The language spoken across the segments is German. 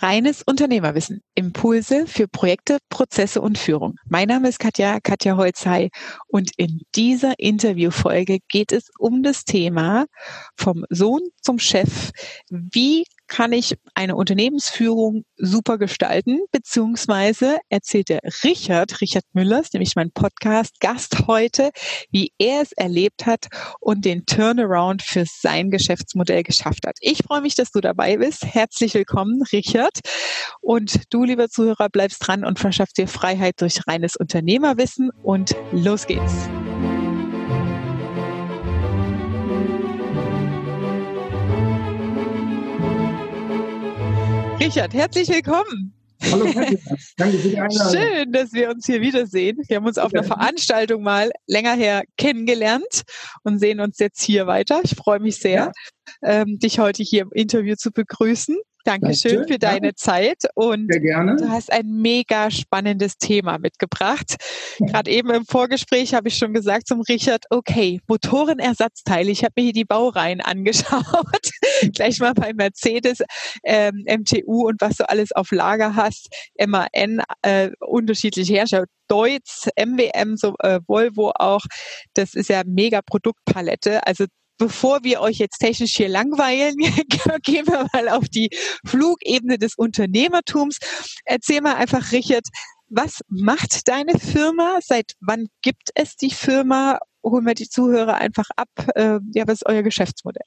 Reines Unternehmerwissen. Impulse für Projekte, Prozesse und Führung. Mein Name ist Katja, Katja Holzhey und in dieser Interviewfolge geht es um das Thema vom Sohn zum Chef. Wie kann ich eine Unternehmensführung super gestalten, beziehungsweise erzählt der Richard, Richard Müllers, nämlich mein Podcast-Gast heute, wie er es erlebt hat und den Turnaround für sein Geschäftsmodell geschafft hat. Ich freue mich, dass du dabei bist. Herzlich willkommen, Richard. Und du, lieber Zuhörer, bleibst dran und verschaffst dir Freiheit durch reines Unternehmerwissen und los geht's. Richard, herzlich willkommen. Hallo, danke für die Einladung. Schön, dass wir uns hier wiedersehen. Wir haben uns auf einer Veranstaltung mal länger her kennengelernt und sehen uns jetzt hier weiter. Ich freue mich sehr, ja. ähm, dich heute hier im Interview zu begrüßen. Dankeschön für deine. Zeit und du hast ein mega spannendes Thema mitgebracht. Gerade eben im Vorgespräch habe ich schon gesagt zum Richard, okay, Motorenersatzteile. Ich habe mir hier die Baureihen angeschaut, gleich mal bei Mercedes, ähm, MTU und was du alles auf Lager hast, MAN, äh, unterschiedliche Hersteller. Deutz, MWM, so, äh, Volvo auch. Das ist ja mega Produktpalette. Also bevor wir euch jetzt technisch hier langweilen, gehen wir mal auf die Flugebene des Unternehmertums. Erzähl mal einfach, Richard, was macht deine Firma? Seit wann gibt es die Firma? Holen wir die Zuhörer einfach ab. Äh, ja, was ist euer Geschäftsmodell?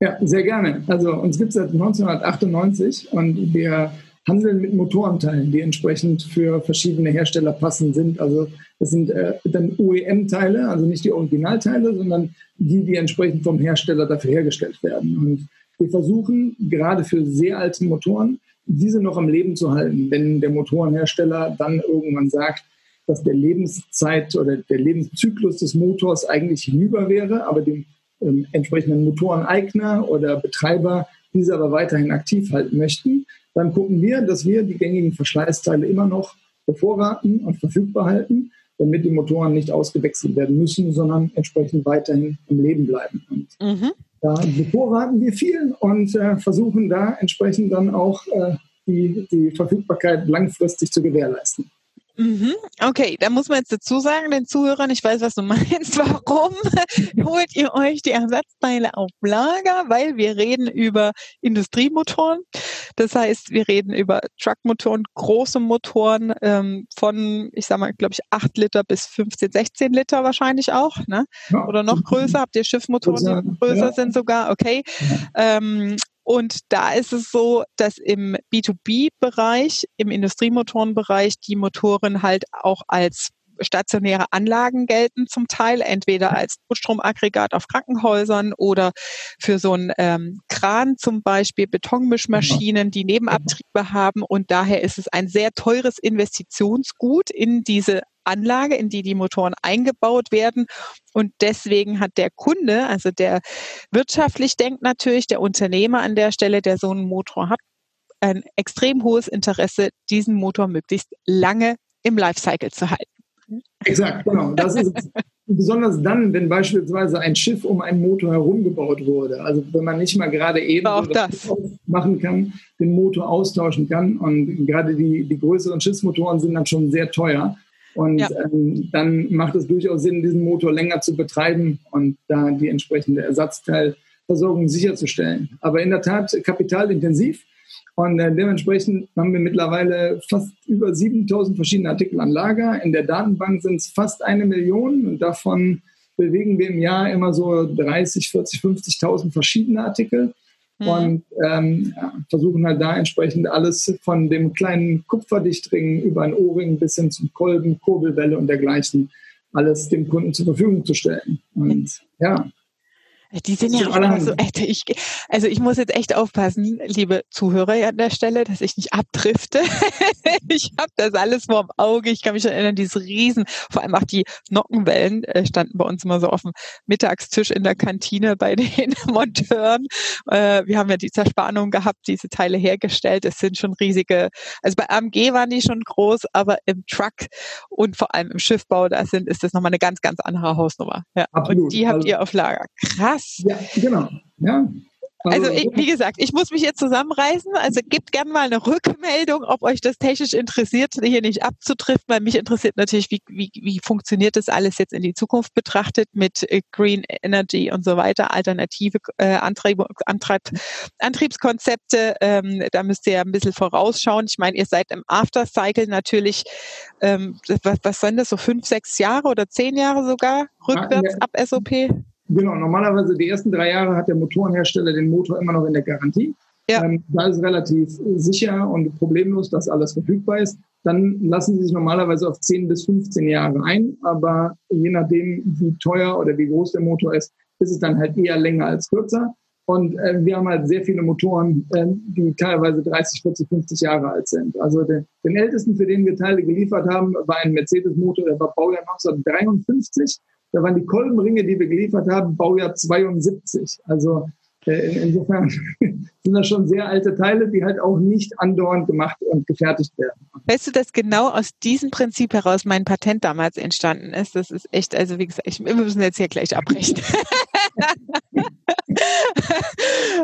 Ja, sehr gerne. Also uns gibt es seit 1998 und wir handeln mit Motorenteilen, die entsprechend für verschiedene Hersteller passend sind. Also das sind äh, dann OEM-Teile, also nicht die Originalteile, sondern die, die entsprechend vom Hersteller dafür hergestellt werden. Und wir versuchen gerade für sehr alte Motoren, diese noch am Leben zu halten, wenn der Motorenhersteller dann irgendwann sagt, dass der Lebenszeit oder der Lebenszyklus des Motors eigentlich hinüber wäre, aber dem ähm, entsprechenden Motoreneigner oder Betreiber diese aber weiterhin aktiv halten möchten, dann gucken wir, dass wir die gängigen Verschleißteile immer noch bevorraten und verfügbar halten, damit die Motoren nicht ausgewechselt werden müssen, sondern entsprechend weiterhin im Leben bleiben. Und mhm. da bevorraten wir viel und äh, versuchen da entsprechend dann auch äh, die, die Verfügbarkeit langfristig zu gewährleisten. Mhm. Okay, da muss man jetzt dazu sagen, den Zuhörern, ich weiß, was du meinst, warum holt ihr euch die Ersatzteile auf Lager? Weil wir reden über Industriemotoren. Das heißt, wir reden über Truckmotoren, große Motoren ähm, von, ich sag mal, glaube ich, 8 Liter bis 15, 16 Liter wahrscheinlich auch, ne? Oder noch größer? Habt ihr Schiffmotoren, die größer ja. sind sogar? Okay. Ähm, und da ist es so, dass im B2B-Bereich, im Industriemotorenbereich, die Motoren halt auch als stationäre Anlagen gelten zum Teil, entweder als Notstromaggregat auf Krankenhäusern oder für so einen ähm, Kran zum Beispiel, Betonmischmaschinen, die Nebenabtriebe haben. Und daher ist es ein sehr teures Investitionsgut in diese Anlage, in die die Motoren eingebaut werden. Und deswegen hat der Kunde, also der wirtschaftlich denkt natürlich, der Unternehmer an der Stelle, der so einen Motor hat, ein extrem hohes Interesse, diesen Motor möglichst lange im Lifecycle zu halten. Exakt, genau. Das ist besonders dann, wenn beispielsweise ein Schiff um einen Motor herum gebaut wurde. Also wenn man nicht mal gerade eben auch das. machen kann, den Motor austauschen kann. Und gerade die, die größeren Schiffsmotoren sind dann schon sehr teuer. Und ja. ähm, dann macht es durchaus Sinn, diesen Motor länger zu betreiben und da die entsprechende Ersatzteilversorgung sicherzustellen. Aber in der Tat kapitalintensiv. Und äh, dementsprechend haben wir mittlerweile fast über 7000 verschiedene Artikel an Lager. In der Datenbank sind es fast eine Million und davon bewegen wir im Jahr immer so 30, 40, 50.000 verschiedene Artikel mhm. und ähm, ja, versuchen halt da entsprechend alles von dem kleinen Kupferdichtring über ein Ohrring bis hin zum Kolben, Kurbelwelle und dergleichen alles dem Kunden zur Verfügung zu stellen. Und ja, die sind ja auch immer so, ich, also ich muss jetzt echt aufpassen, liebe Zuhörer an der Stelle, dass ich nicht abdrifte. ich habe das alles vor dem Auge. Ich kann mich erinnern, diese Riesen, vor allem auch die Nockenwellen äh, standen bei uns immer so auf dem Mittagstisch in der Kantine bei den Monteuren. Äh, wir haben ja die Zerspannung gehabt, diese Teile hergestellt. Es sind schon riesige, also bei AMG waren die schon groß, aber im Truck und vor allem im Schiffbau, da sind, ist das nochmal eine ganz, ganz andere Hausnummer. Ja. Absolut. Und die habt also, ihr auf Lager. Krass. Ja, genau. Ja. Also, ich, wie gesagt, ich muss mich jetzt zusammenreißen. Also gebt gerne mal eine Rückmeldung, ob euch das technisch interessiert, hier nicht abzutrifft, weil mich interessiert natürlich, wie, wie, wie funktioniert das alles jetzt in die Zukunft betrachtet mit äh, Green Energy und so weiter, alternative äh, Antrieb, Antrieb, Antriebskonzepte. Ähm, da müsst ihr ja ein bisschen vorausschauen. Ich meine, ihr seid im Aftercycle natürlich, ähm, was, was sind das, so fünf, sechs Jahre oder zehn Jahre sogar rückwärts ja, ab SOP? Genau, normalerweise die ersten drei Jahre hat der Motorenhersteller den Motor immer noch in der Garantie. Ja. Ähm, da ist relativ sicher und problemlos, dass alles verfügbar ist. Dann lassen sie sich normalerweise auf 10 bis 15 Jahre ein, aber je nachdem, wie teuer oder wie groß der Motor ist, ist es dann halt eher länger als kürzer. Und äh, wir haben halt sehr viele Motoren, äh, die teilweise 30, 40, 50 Jahre alt sind. Also den, den ältesten, für den wir Teile geliefert haben, war ein Mercedes-Motor, der war Baujahr 1953. Da waren die Kolbenringe, die wir geliefert haben, Baujahr 72. Also äh, insofern sind das schon sehr alte Teile, die halt auch nicht andauernd gemacht und gefertigt werden. Weißt du, dass genau aus diesem Prinzip heraus mein Patent damals entstanden ist? Das ist echt, also wie gesagt, ich, wir müssen jetzt hier gleich abbrechen.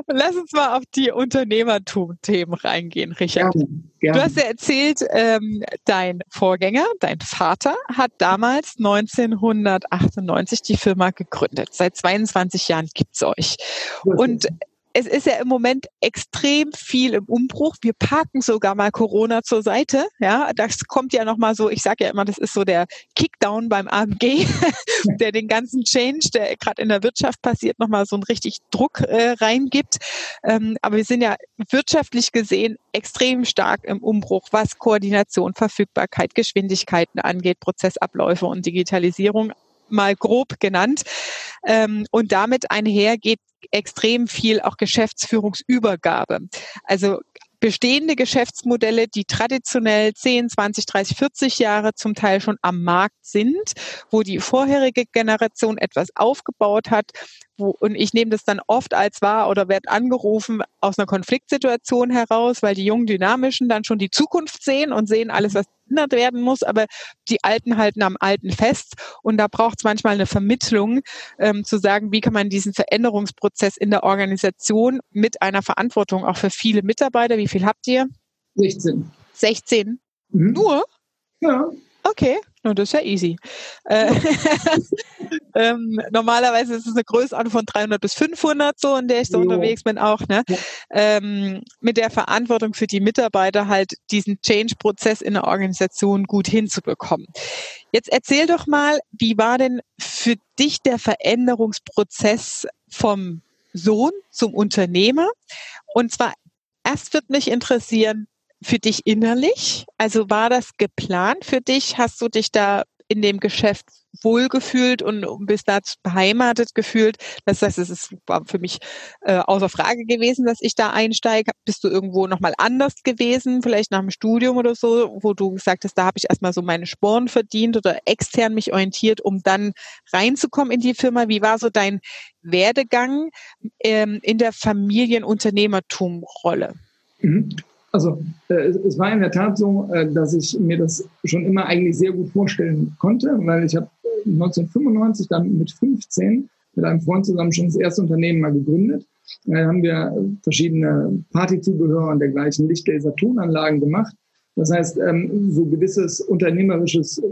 Lass uns mal auf die Unternehmertum-Themen reingehen, Richard. Gerne, gerne. Du hast ja erzählt, ähm, dein Vorgänger, dein Vater, hat damals 1998 die Firma gegründet. Seit 22 Jahren gibt's euch. Und es ist ja im Moment extrem viel im Umbruch. Wir parken sogar mal Corona zur Seite. Ja, das kommt ja nochmal so, ich sage ja immer, das ist so der Kickdown beim AMG, der den ganzen Change, der gerade in der Wirtschaft passiert, nochmal so einen richtig Druck äh, reingibt. Ähm, aber wir sind ja wirtschaftlich gesehen extrem stark im Umbruch, was Koordination, Verfügbarkeit, Geschwindigkeiten angeht, Prozessabläufe und Digitalisierung mal grob genannt. Ähm, und damit einher geht extrem viel auch Geschäftsführungsübergabe. Also bestehende Geschäftsmodelle, die traditionell 10, 20, 30, 40 Jahre zum Teil schon am Markt sind, wo die vorherige Generation etwas aufgebaut hat, wo, und ich nehme das dann oft als wahr oder werde angerufen aus einer Konfliktsituation heraus, weil die jungen Dynamischen dann schon die Zukunft sehen und sehen alles, was verändert werden muss, aber die Alten halten am Alten fest und da braucht es manchmal eine Vermittlung, ähm, zu sagen, wie kann man diesen Veränderungsprozess in der Organisation mit einer Verantwortung auch für viele Mitarbeiter, wie viel habt ihr? 16. 16? Mhm. Nur? Ja. Okay, no, das ist ja easy. Äh, ähm, normalerweise ist es eine Größenordnung von 300 bis 500 so, in der ich so jo. unterwegs bin auch. Ne? Ähm, mit der Verantwortung für die Mitarbeiter halt diesen Change-Prozess in der Organisation gut hinzubekommen. Jetzt erzähl doch mal, wie war denn für dich der Veränderungsprozess vom Sohn zum Unternehmer? Und zwar erst wird mich interessieren, für dich innerlich? Also war das geplant für dich? Hast du dich da in dem Geschäft wohlgefühlt und bist da beheimatet gefühlt. Das heißt, es ist für mich äh, außer Frage gewesen, dass ich da einsteige. Bist du irgendwo nochmal anders gewesen, vielleicht nach dem Studium oder so, wo du gesagt hast, da habe ich erstmal so meine Sporen verdient oder extern mich orientiert, um dann reinzukommen in die Firma. Wie war so dein Werdegang ähm, in der Familienunternehmertumrolle? Also äh, es war in der Tat so, äh, dass ich mir das schon immer eigentlich sehr gut vorstellen konnte, weil ich habe 1995 dann mit 15 mit einem Freund zusammen schon das erste Unternehmen mal gegründet. Da haben wir verschiedene Partyzubehör und dergleichen Lichtlaser-Tonanlagen gemacht. Das heißt, ähm, so gewisses unternehmerisches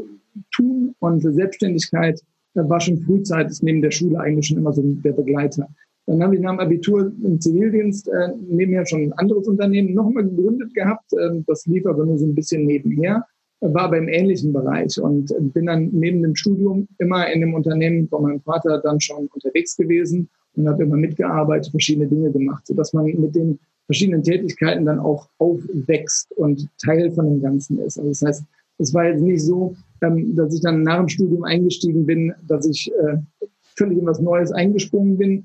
Tun und Selbstständigkeit war schon frühzeitig neben der Schule eigentlich schon immer so der Begleiter. Dann habe ich nach dem Abitur im Zivildienst äh, nebenher schon ein anderes Unternehmen nochmal gegründet gehabt. Ähm, das lief aber nur so ein bisschen nebenher, war aber im ähnlichen Bereich und bin dann neben dem Studium immer in dem Unternehmen von meinem Vater dann schon unterwegs gewesen und habe immer mitgearbeitet, verschiedene Dinge gemacht, sodass man mit den verschiedenen Tätigkeiten dann auch aufwächst und Teil von dem Ganzen ist. Also das heißt, es war jetzt nicht so, ähm, dass ich dann nach dem Studium eingestiegen bin, dass ich äh, völlig in was Neues eingesprungen bin,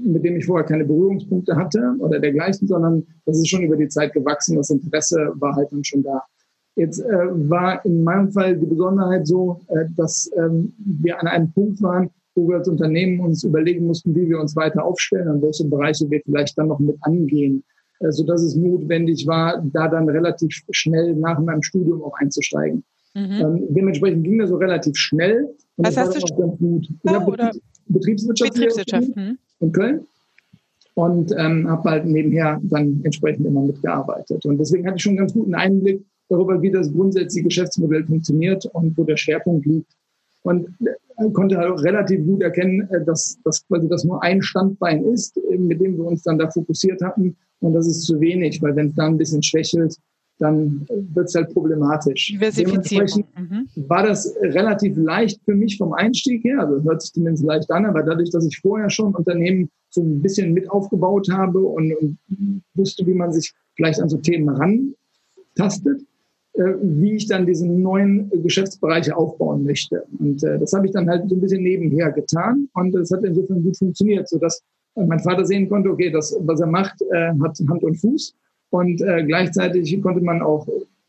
mit dem ich vorher keine Berührungspunkte hatte oder dergleichen, sondern das ist schon über die Zeit gewachsen. Das Interesse war halt dann schon da. Jetzt äh, war in meinem Fall die Besonderheit so, äh, dass ähm, wir an einem Punkt waren, wo wir als Unternehmen uns überlegen mussten, wie wir uns weiter aufstellen und welche Bereiche wir vielleicht dann noch mit angehen, äh, so dass es notwendig war, da dann relativ schnell nach meinem Studium auch einzusteigen. Mhm. Ähm, dementsprechend ging das so relativ schnell. Und Was hast du? Ganz gut. Ich habe Betriebswirtschaft, Betriebswirtschaft in Köln. und ähm, habe halt nebenher dann entsprechend immer mitgearbeitet. Und deswegen hatte ich schon einen ganz guten Einblick darüber, wie das grundsätzliche Geschäftsmodell funktioniert und wo der Schwerpunkt liegt. Und äh, konnte halt relativ gut erkennen, äh, dass, dass quasi das nur ein Standbein ist, äh, mit dem wir uns dann da fokussiert hatten. Und das ist zu wenig, weil wenn es da ein bisschen schwächelt, dann wird es halt problematisch. Dementsprechend mhm. war das relativ leicht für mich vom Einstieg her, also hört sich zumindest leicht an, aber dadurch, dass ich vorher schon Unternehmen so ein bisschen mit aufgebaut habe und, und wusste, wie man sich vielleicht an so Themen rantastet, äh, wie ich dann diese neuen Geschäftsbereiche aufbauen möchte. Und äh, das habe ich dann halt so ein bisschen nebenher getan und es hat insofern gut funktioniert, sodass mein Vater sehen konnte, okay, das, was er macht, äh, hat Hand und Fuß und äh, gleichzeitig konnte man auch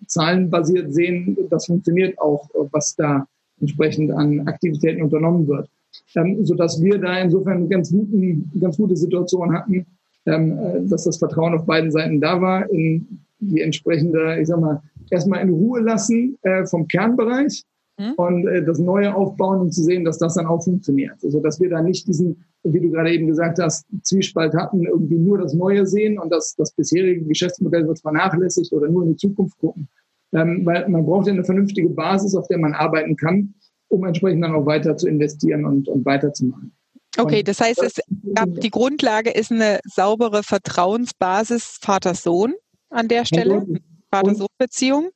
zahlenbasiert sehen, das funktioniert auch, was da entsprechend an Aktivitäten unternommen wird. Ähm, sodass wir da insofern eine ganz, guten, ganz gute Situation hatten, ähm, äh, dass das Vertrauen auf beiden Seiten da war, in die entsprechende, ich sag mal, erstmal in Ruhe lassen äh, vom Kernbereich mhm. und äh, das Neue aufbauen und zu sehen, dass das dann auch funktioniert. Also dass wir da nicht diesen, wie du gerade eben gesagt hast, Zwiespalt hatten, irgendwie nur das Neue sehen und das, das bisherige Geschäftsmodell wird vernachlässigt oder nur in die Zukunft gucken. Ähm, weil man braucht ja eine vernünftige Basis, auf der man arbeiten kann, um entsprechend dann auch weiter zu investieren und, und weiterzumachen. Okay, das heißt, es gab, die Grundlage ist eine saubere Vertrauensbasis Vater-Sohn an der Stelle, Vater-Sohn-Beziehung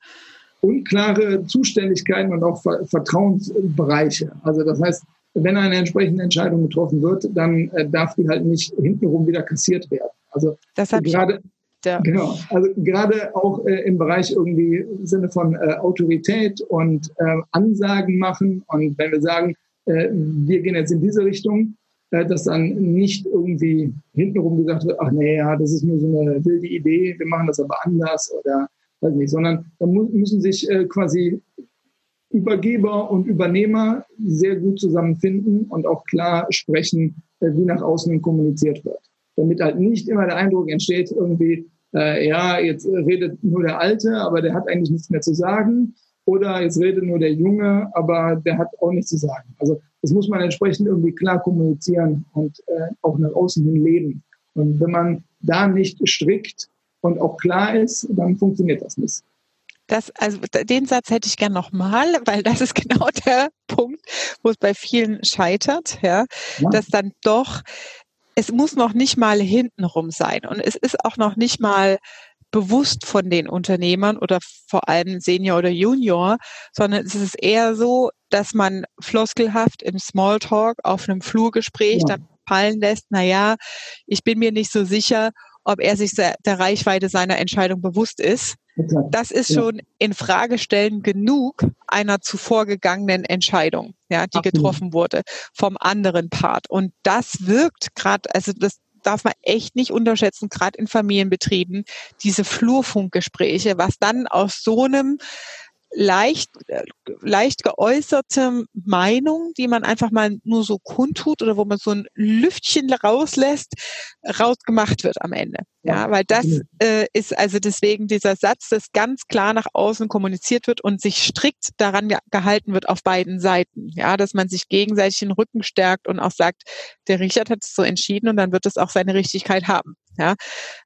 unklare Zuständigkeiten und auch Vertrauensbereiche. Also das heißt, wenn eine entsprechende Entscheidung getroffen wird, dann äh, darf die halt nicht hintenrum wieder kassiert werden. Also das gerade ja. genau, also gerade auch äh, im Bereich irgendwie im Sinne von äh, Autorität und äh, Ansagen machen und wenn wir sagen, äh, wir gehen jetzt in diese Richtung, äh, dass dann nicht irgendwie hintenrum gesagt wird, ach nee, ja, das ist nur so eine wilde Idee, wir machen das aber anders oder weiß nicht, sondern da müssen sich äh, quasi Übergeber und Übernehmer sehr gut zusammenfinden und auch klar sprechen, äh, wie nach außen kommuniziert wird. Damit halt nicht immer der Eindruck entsteht, irgendwie, äh, ja, jetzt redet nur der Alte, aber der hat eigentlich nichts mehr zu sagen. Oder jetzt redet nur der Junge, aber der hat auch nichts zu sagen. Also das muss man entsprechend irgendwie klar kommunizieren und äh, auch nach außen hin leben. Und wenn man da nicht strikt und auch klar ist, dann funktioniert das nicht. Das, also den Satz hätte ich gern nochmal, weil das ist genau der Punkt, wo es bei vielen scheitert, ja, ja. dass dann doch, es muss noch nicht mal hintenrum sein und es ist auch noch nicht mal bewusst von den Unternehmern oder vor allem Senior oder Junior, sondern es ist eher so, dass man floskelhaft im Smalltalk auf einem Flurgespräch ja. dann fallen lässt, na ja, ich bin mir nicht so sicher, ob er sich der Reichweite seiner Entscheidung bewusst ist. Das ist schon in Frage stellen genug einer zuvor gegangenen Entscheidung, ja, die getroffen wurde vom anderen Part. Und das wirkt gerade, also das darf man echt nicht unterschätzen, gerade in Familienbetrieben, diese Flurfunkgespräche, was dann aus so einem leicht, äh, leicht geäußerte Meinung, die man einfach mal nur so kundtut oder wo man so ein Lüftchen rauslässt, rausgemacht wird am Ende. Ja, weil das äh, ist also deswegen dieser Satz, dass ganz klar nach außen kommuniziert wird und sich strikt daran gehalten wird auf beiden Seiten. Ja, dass man sich gegenseitig den Rücken stärkt und auch sagt, der Richard hat es so entschieden und dann wird es auch seine Richtigkeit haben. Ja,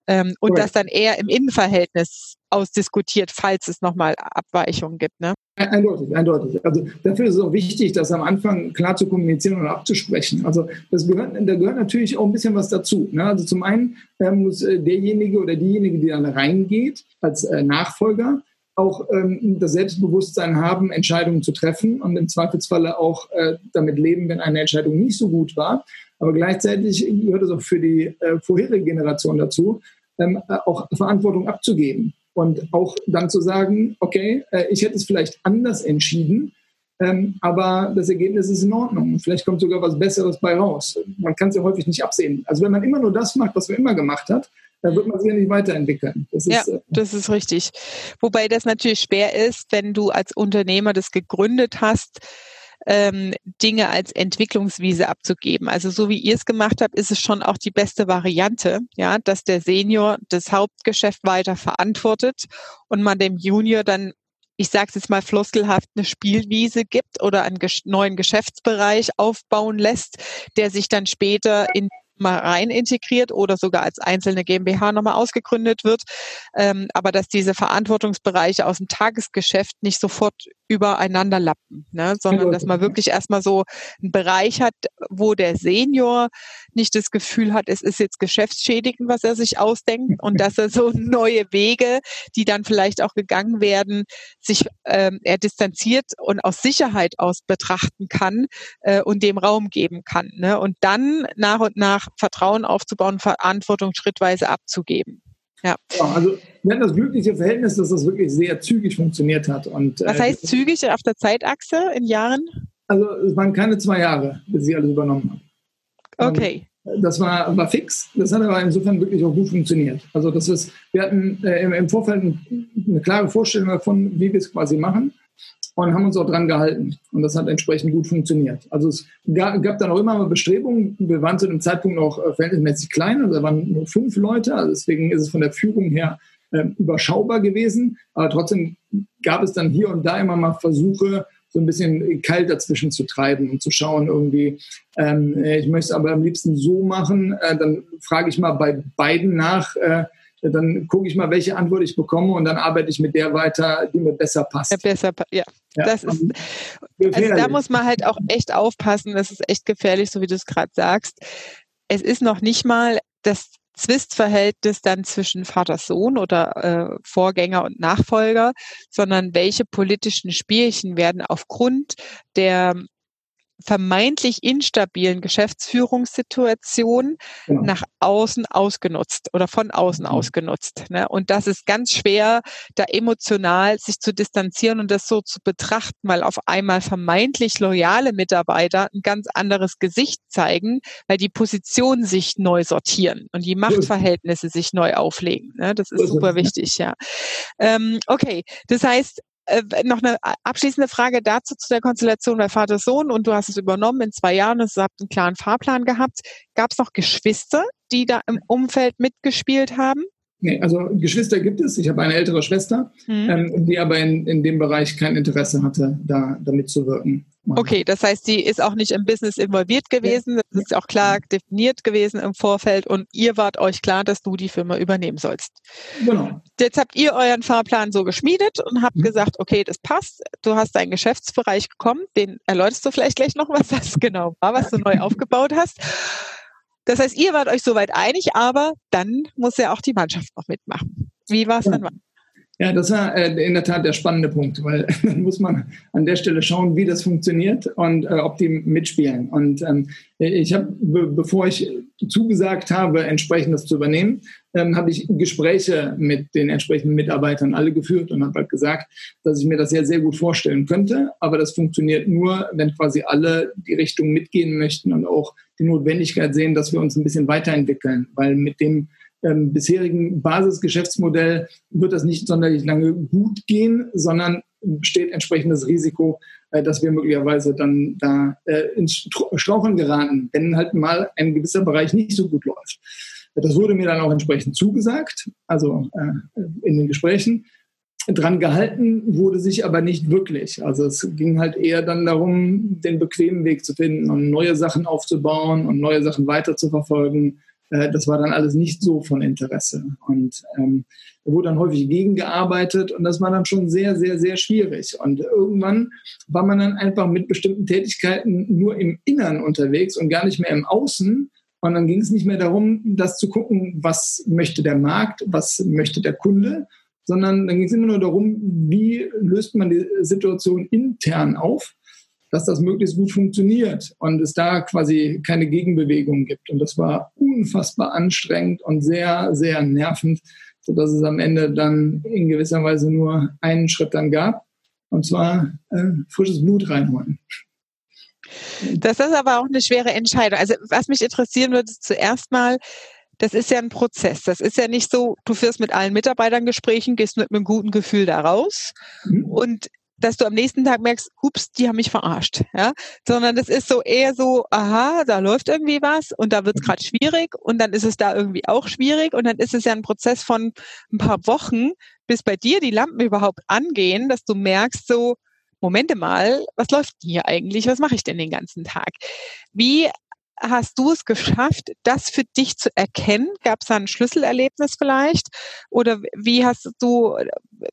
ähm, und okay. das dann eher im Innenverhältnis ausdiskutiert, falls es nochmal Abweichungen gibt. Ne? Eindeutig, eindeutig. Also dafür ist es auch wichtig, das am Anfang klar zu kommunizieren und abzusprechen. Also das gehört, da gehört natürlich auch ein bisschen was dazu. Ne? Also zum einen äh, muss äh, derjenige oder diejenige, die dann reingeht als äh, Nachfolger, auch ähm, das Selbstbewusstsein haben, Entscheidungen zu treffen und im Zweifelsfalle auch äh, damit leben, wenn eine Entscheidung nicht so gut war. Aber gleichzeitig gehört es auch für die äh, vorherige Generation dazu, ähm, äh, auch Verantwortung abzugeben und auch dann zu sagen, okay, äh, ich hätte es vielleicht anders entschieden, ähm, aber das Ergebnis ist in Ordnung. Vielleicht kommt sogar was Besseres bei raus. Man kann es ja häufig nicht absehen. Also wenn man immer nur das macht, was man immer gemacht hat, dann wird man sich ja nicht weiterentwickeln. Das ist, ja, äh, das ist richtig. Wobei das natürlich schwer ist, wenn du als Unternehmer das gegründet hast, ähm, Dinge als Entwicklungswiese abzugeben. Also so wie ihr es gemacht habt, ist es schon auch die beste Variante, ja, dass der Senior das Hauptgeschäft weiter verantwortet und man dem Junior dann ich sage es jetzt mal floskelhaft, eine Spielwiese gibt oder einen neuen Geschäftsbereich aufbauen lässt, der sich dann später in mal rein integriert oder sogar als einzelne GmbH nochmal ausgegründet wird, ähm, aber dass diese Verantwortungsbereiche aus dem Tagesgeschäft nicht sofort übereinander lappen, ne? sondern dass man wirklich erstmal so einen Bereich hat, wo der Senior nicht das Gefühl hat, es ist jetzt geschäftsschädigend, was er sich ausdenkt und dass er so neue Wege, die dann vielleicht auch gegangen werden, sich ähm, er distanziert und aus Sicherheit aus betrachten kann äh, und dem Raum geben kann. Ne? Und dann nach und nach Vertrauen aufzubauen, Verantwortung schrittweise abzugeben. Ja. ja. also wir hatten das glückliche Verhältnis, dass das wirklich sehr zügig funktioniert hat. Und, Was äh, heißt zügig auf der Zeitachse in Jahren? Also es waren keine zwei Jahre, bis ich alles übernommen habe. Okay. Das war, war fix, das hat aber insofern wirklich auch gut funktioniert. Also das ist, wir hatten äh, im, im Vorfeld eine klare Vorstellung davon, wie wir es quasi machen und haben uns auch dran gehalten. Und das hat entsprechend gut funktioniert. Also es gab, gab dann auch immer mal Bestrebungen. Wir waren zu dem Zeitpunkt noch äh, verhältnismäßig klein, also da waren nur fünf Leute, also deswegen ist es von der Führung her äh, überschaubar gewesen. Aber trotzdem gab es dann hier und da immer mal Versuche, so ein bisschen kalt dazwischen zu treiben und zu schauen irgendwie, ähm, ich möchte es aber am liebsten so machen, äh, dann frage ich mal bei beiden nach, äh, dann gucke ich mal, welche Antwort ich bekomme und dann arbeite ich mit der weiter, die mir besser passt. Ja, besser, ja. ja. Das ist, also da muss man halt auch echt aufpassen. Das ist echt gefährlich, so wie du es gerade sagst. Es ist noch nicht mal das Zwistverhältnis dann zwischen Vater-Sohn oder äh, Vorgänger und Nachfolger, sondern welche politischen Spielchen werden aufgrund der vermeintlich instabilen Geschäftsführungssituation genau. nach außen ausgenutzt oder von außen mhm. ausgenutzt. Ne? Und das ist ganz schwer, da emotional sich zu distanzieren und das so zu betrachten, weil auf einmal vermeintlich loyale Mitarbeiter ein ganz anderes Gesicht zeigen, weil die Positionen sich neu sortieren und die Machtverhältnisse sich neu auflegen. Ne? Das ist super wichtig, ja. Ähm, okay, das heißt, äh, noch eine abschließende Frage dazu zu der Konstellation bei Vater Sohn und du hast es übernommen in zwei Jahren, und habt einen klaren Fahrplan gehabt. Gab es noch Geschwister, die da im Umfeld mitgespielt haben? Nee, also Geschwister gibt es. Ich habe eine ältere Schwester, mhm. ähm, die aber in, in dem Bereich kein Interesse hatte, da, da mitzuwirken. Okay, das heißt, sie ist auch nicht im Business involviert gewesen. Das ist auch klar definiert gewesen im Vorfeld und ihr wart euch klar, dass du die Firma übernehmen sollst. Genau. Jetzt habt ihr euren Fahrplan so geschmiedet und habt mhm. gesagt, okay, das passt. Du hast deinen Geschäftsbereich gekommen. Den erläuterst du vielleicht gleich noch, was das genau war, was du neu aufgebaut hast. Das heißt, ihr wart euch soweit einig, aber dann muss ja auch die Mannschaft noch mitmachen. Wie war es ja. dann? Ja, das war äh, in der Tat der spannende Punkt, weil dann muss man an der Stelle schauen, wie das funktioniert und äh, ob die mitspielen. Und ähm, ich habe, be bevor ich zugesagt habe, entsprechend das zu übernehmen, ähm, habe ich Gespräche mit den entsprechenden Mitarbeitern alle geführt und habe halt gesagt, dass ich mir das sehr, sehr gut vorstellen könnte. Aber das funktioniert nur, wenn quasi alle die Richtung mitgehen möchten und auch die Notwendigkeit sehen, dass wir uns ein bisschen weiterentwickeln, weil mit dem ähm, bisherigen Basisgeschäftsmodell wird das nicht sonderlich lange gut gehen, sondern besteht entsprechendes Risiko, äh, dass wir möglicherweise dann da äh, ins Straucheln geraten, wenn halt mal ein gewisser Bereich nicht so gut läuft. Das wurde mir dann auch entsprechend zugesagt, also äh, in den Gesprächen. Dran gehalten wurde sich aber nicht wirklich. Also es ging halt eher dann darum, den bequemen Weg zu finden und neue Sachen aufzubauen und neue Sachen weiter zu verfolgen äh, das war dann alles nicht so von Interesse. Und ähm, da wurde dann häufig gegengearbeitet und das war dann schon sehr, sehr, sehr schwierig. Und irgendwann war man dann einfach mit bestimmten Tätigkeiten nur im Innern unterwegs und gar nicht mehr im Außen. Und dann ging es nicht mehr darum, das zu gucken, was möchte der Markt, was möchte der Kunde, sondern dann ging es immer nur darum, wie löst man die Situation intern auf dass das möglichst gut funktioniert und es da quasi keine Gegenbewegung gibt. Und das war unfassbar anstrengend und sehr, sehr nervend, sodass es am Ende dann in gewisser Weise nur einen Schritt dann gab, und zwar äh, frisches Blut reinholen. Das ist aber auch eine schwere Entscheidung. Also was mich interessieren würde, zuerst mal, das ist ja ein Prozess. Das ist ja nicht so, du führst mit allen Mitarbeitern Gesprächen, gehst mit einem guten Gefühl da raus. Mhm. Und dass du am nächsten Tag merkst, ups, die haben mich verarscht, ja, sondern das ist so eher so, aha, da läuft irgendwie was und da wird es gerade schwierig und dann ist es da irgendwie auch schwierig und dann ist es ja ein Prozess von ein paar Wochen, bis bei dir die Lampen überhaupt angehen, dass du merkst so, Momente mal, was läuft hier eigentlich? Was mache ich denn den ganzen Tag? Wie hast du es geschafft, das für dich zu erkennen? Gab es da ein Schlüsselerlebnis vielleicht? Oder wie hast du,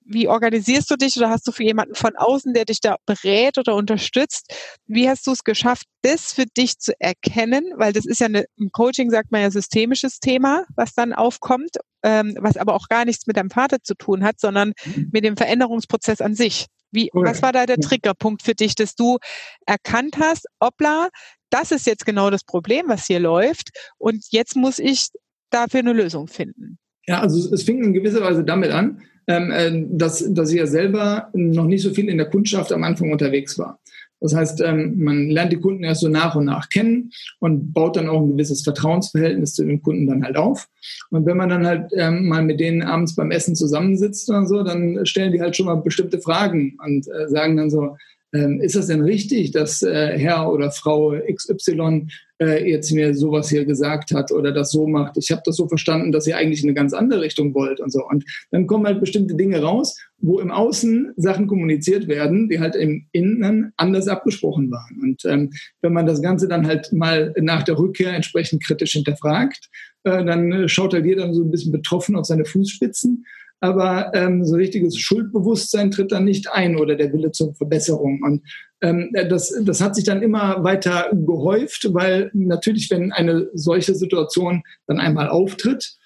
wie organisierst du dich oder hast du für jemanden von außen, der dich da berät oder unterstützt? Wie hast du es geschafft, das für dich zu erkennen? Weil das ist ja eine, im Coaching sagt man ja systemisches Thema, was dann aufkommt, ähm, was aber auch gar nichts mit deinem Vater zu tun hat, sondern mhm. mit dem Veränderungsprozess an sich. Wie, was war da der Triggerpunkt für dich, dass du erkannt hast, obla, das ist jetzt genau das Problem, was hier läuft und jetzt muss ich dafür eine Lösung finden? Ja, also es fing in gewisser Weise damit an, ähm, äh, dass, dass ich ja selber noch nicht so viel in der Kundschaft am Anfang unterwegs war. Das heißt, ähm, man lernt die Kunden erst so nach und nach kennen und baut dann auch ein gewisses Vertrauensverhältnis zu den Kunden dann halt auf. Und wenn man dann halt ähm, mal mit denen abends beim Essen zusammensitzt oder so, dann stellen die halt schon mal bestimmte Fragen und äh, sagen dann so, ähm, ist das denn richtig, dass äh, Herr oder Frau XY äh, jetzt mir sowas hier gesagt hat oder das so macht? Ich habe das so verstanden, dass ihr eigentlich in eine ganz andere Richtung wollt und so. Und dann kommen halt bestimmte Dinge raus, wo im Außen Sachen kommuniziert werden, die halt im Innen anders abgesprochen waren. Und ähm, wenn man das Ganze dann halt mal nach der Rückkehr entsprechend kritisch hinterfragt, äh, dann schaut halt jeder so ein bisschen betroffen auf seine Fußspitzen aber ähm, so richtiges Schuldbewusstsein tritt dann nicht ein oder der Wille zur Verbesserung. Und ähm, das, das hat sich dann immer weiter gehäuft, weil natürlich, wenn eine solche Situation dann einmal auftritt,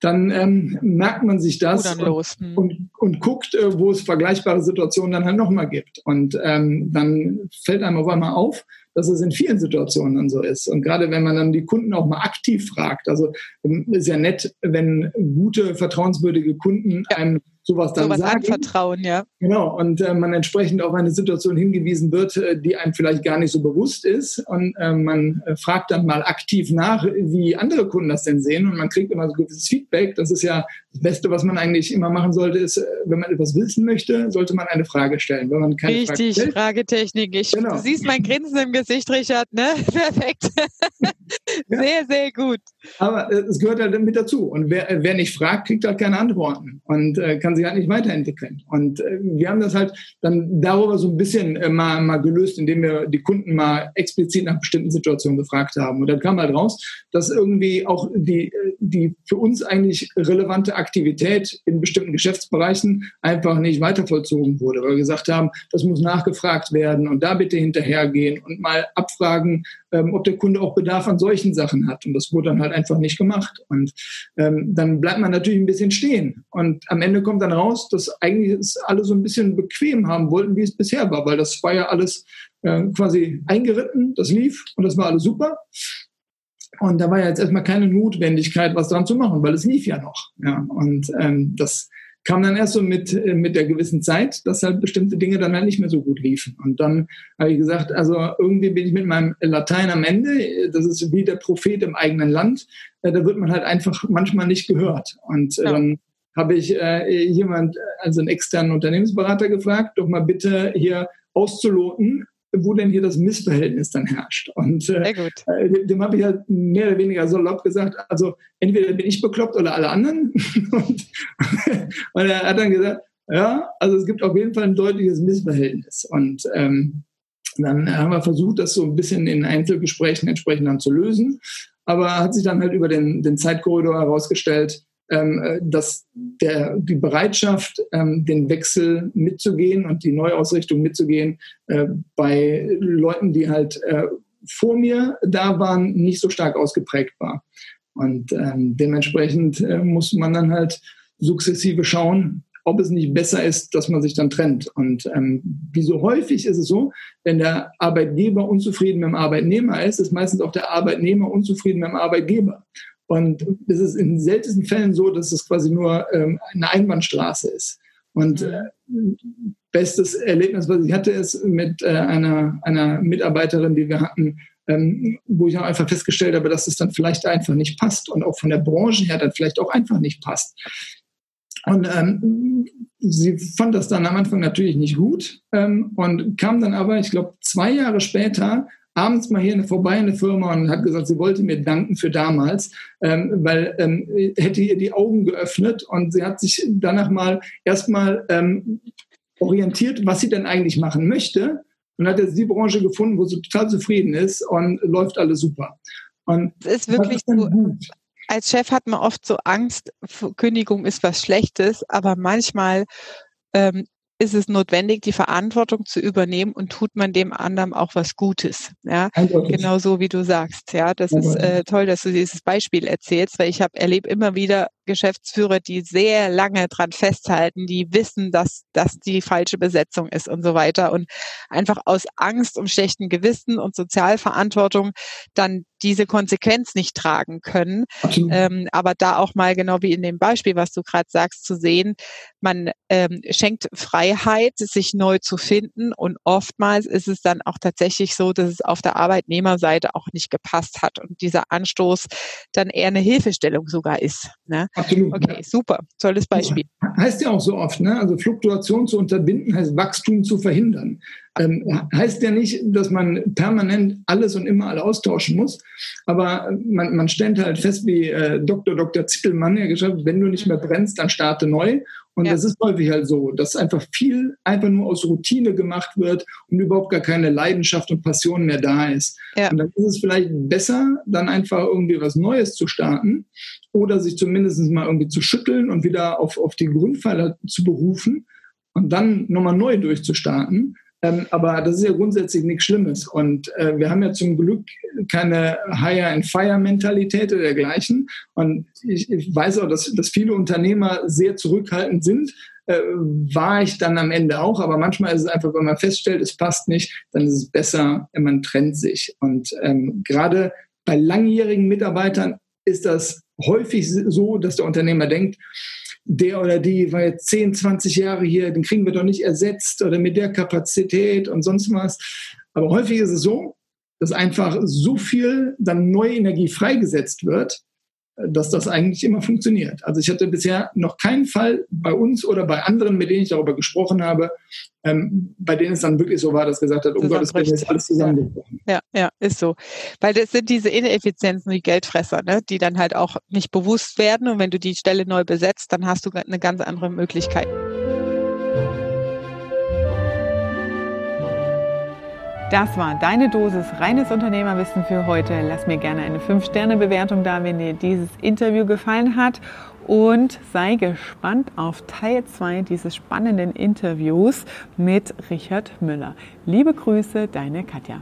dann ähm, merkt man sich das und, hm. und, und, guckt, äh, wo es vergleichbare Situationen dann halt nochmal gibt. Und ähm, dann fällt einem auf einmal auf, dass es in vielen Situationen dann so ist. Und gerade wenn man dann die Kunden auch mal aktiv fragt, also ähm, ist ja nett, wenn gute, vertrauenswürdige Kunden ja. einem sowas dann sowas sagen. anvertrauen, ja. Genau, und äh, man entsprechend auf eine Situation hingewiesen wird, äh, die einem vielleicht gar nicht so bewusst ist. Und äh, man äh, fragt dann mal aktiv nach, wie andere Kunden das denn sehen. Und man kriegt immer so gewisses Feedback. Das ist ja das Beste, was man eigentlich immer machen sollte, ist, äh, wenn man etwas wissen möchte, sollte man eine Frage stellen. Wenn man keine Richtig, Frage stellt, Fragetechnik. Ich, genau. Du siehst mein Grinsen im Gesicht, Richard, ne? Perfekt. ja. Sehr, sehr gut. Aber äh, es gehört halt mit dazu. Und wer, wer nicht fragt, kriegt halt keine Antworten und äh, kann sich halt nicht weiterentwickeln. Und äh, wir haben das halt dann darüber so ein bisschen äh, mal, mal gelöst, indem wir die Kunden mal explizit nach bestimmten Situationen gefragt haben. Und dann kam halt raus, dass irgendwie auch die, die für uns eigentlich relevante Aktivität in bestimmten Geschäftsbereichen einfach nicht weiter vollzogen wurde, weil wir gesagt haben, das muss nachgefragt werden und da bitte hinterhergehen und mal abfragen, ähm, ob der Kunde auch Bedarf an solchen Sachen hat. Und das wurde dann halt einfach nicht gemacht. Und ähm, dann bleibt man natürlich ein bisschen stehen. Und am Ende kommt dann raus, dass eigentlich es alle so ein bisschen bequem haben wollten, wie es bisher war, weil das war ja alles äh, quasi eingeritten, das lief und das war alles super. Und da war ja jetzt erstmal keine Notwendigkeit, was dran zu machen, weil es lief ja noch. Ja, und ähm, das kam dann erst so mit, äh, mit der gewissen Zeit, dass halt bestimmte Dinge dann halt nicht mehr so gut liefen. Und dann habe ich gesagt, also irgendwie bin ich mit meinem Latein am Ende. Das ist wie der Prophet im eigenen Land. Äh, da wird man halt einfach manchmal nicht gehört. Und äh, ja. dann habe ich äh, jemand, also einen externen Unternehmensberater gefragt, doch mal bitte hier auszuloten, wo denn hier das Missverhältnis dann herrscht. Und äh, äh dem habe ich halt mehr oder weniger salopp gesagt, also entweder bin ich bekloppt oder alle anderen. und, und er hat dann gesagt, ja, also es gibt auf jeden Fall ein deutliches Missverhältnis. Und ähm, dann haben wir versucht, das so ein bisschen in Einzelgesprächen entsprechend dann zu lösen. Aber hat sich dann halt über den, den Zeitkorridor herausgestellt, ähm, äh, dass der, die Bereitschaft, ähm, den Wechsel mitzugehen und die Neuausrichtung mitzugehen, äh, bei Leuten, die halt äh, vor mir da waren, nicht so stark ausgeprägt war. Und ähm, dementsprechend äh, muss man dann halt sukzessive schauen, ob es nicht besser ist, dass man sich dann trennt. Und ähm, wie so häufig ist es so, wenn der Arbeitgeber unzufrieden mit dem Arbeitnehmer ist, ist meistens auch der Arbeitnehmer unzufrieden mit dem Arbeitgeber. Und es ist in seltensten Fällen so, dass es quasi nur ähm, eine Einbahnstraße ist. Und mhm. äh, bestes Erlebnis, was ich hatte, ist mit äh, einer, einer Mitarbeiterin, die wir hatten, ähm, wo ich auch einfach festgestellt habe, dass es dann vielleicht einfach nicht passt und auch von der Branche her dann vielleicht auch einfach nicht passt. Und ähm, sie fand das dann am Anfang natürlich nicht gut ähm, und kam dann aber, ich glaube, zwei Jahre später abends mal hier vorbei in der Firma und hat gesagt, sie wollte mir danken für damals, ähm, weil ähm, hätte ihr die Augen geöffnet und sie hat sich danach mal erstmal ähm, orientiert, was sie denn eigentlich machen möchte und hat jetzt die Branche gefunden, wo sie total zufrieden ist und läuft alles super. Und es ist wirklich ist so, gut? als Chef hat man oft so Angst, Kündigung ist was Schlechtes, aber manchmal ähm, ist es notwendig, die Verantwortung zu übernehmen und tut man dem anderen auch was Gutes. Ja, genau so wie du sagst. Ja, das ist äh, toll, dass du dieses Beispiel erzählst, weil ich habe erlebe immer wieder Geschäftsführer, die sehr lange dran festhalten, die wissen, dass das die falsche Besetzung ist und so weiter und einfach aus Angst um schlechten Gewissen und Sozialverantwortung dann diese Konsequenz nicht tragen können. Ähm, aber da auch mal genau wie in dem Beispiel, was du gerade sagst, zu sehen, man ähm, schenkt Freiheit, sich neu zu finden und oftmals ist es dann auch tatsächlich so, dass es auf der Arbeitnehmerseite auch nicht gepasst hat und dieser Anstoß dann eher eine Hilfestellung sogar ist. Ne? Absolut. Okay, super. Tolles Beispiel. Heißt ja auch so oft, ne? Also Fluktuation zu unterbinden heißt Wachstum zu verhindern. Ähm, heißt ja nicht, dass man permanent alles und immer alle austauschen muss, aber man, man stellt halt fest, wie äh, Dr. Dr. Zittelmann ja geschafft, wenn du nicht mehr brennst, dann starte neu. Und ja. das ist häufig halt so, dass einfach viel einfach nur aus Routine gemacht wird und überhaupt gar keine Leidenschaft und Passion mehr da ist. Ja. Und dann ist es vielleicht besser, dann einfach irgendwie was Neues zu starten oder sich zumindest mal irgendwie zu schütteln und wieder auf, auf die Grundpfeiler zu berufen und dann nochmal neu durchzustarten, ähm, aber das ist ja grundsätzlich nichts Schlimmes. Und äh, wir haben ja zum Glück keine Hire-and-Fire-Mentalität oder dergleichen. Und ich, ich weiß auch, dass, dass viele Unternehmer sehr zurückhaltend sind. Äh, war ich dann am Ende auch. Aber manchmal ist es einfach, wenn man feststellt, es passt nicht, dann ist es besser, man trennt sich. Und ähm, gerade bei langjährigen Mitarbeitern ist das häufig so, dass der Unternehmer denkt, der oder die war jetzt 10, 20 Jahre hier, den kriegen wir doch nicht ersetzt oder mit der Kapazität und sonst was. Aber häufig ist es so, dass einfach so viel dann neue Energie freigesetzt wird, dass das eigentlich immer funktioniert. Also ich hatte bisher noch keinen Fall bei uns oder bei anderen, mit denen ich darüber gesprochen habe, ähm, bei denen es dann wirklich so war, dass gesagt hat, um Gottes Willen ist alles zusammengebrochen. Ja, ja, ist so. Weil das sind diese Ineffizienzen, die Geldfresser, ne? die dann halt auch nicht bewusst werden. Und wenn du die Stelle neu besetzt, dann hast du eine ganz andere Möglichkeit. Das war deine Dosis reines Unternehmerwissen für heute. Lass mir gerne eine 5-Sterne-Bewertung da, wenn dir dieses Interview gefallen hat. Und sei gespannt auf Teil 2 dieses spannenden Interviews mit Richard Müller. Liebe Grüße, deine Katja.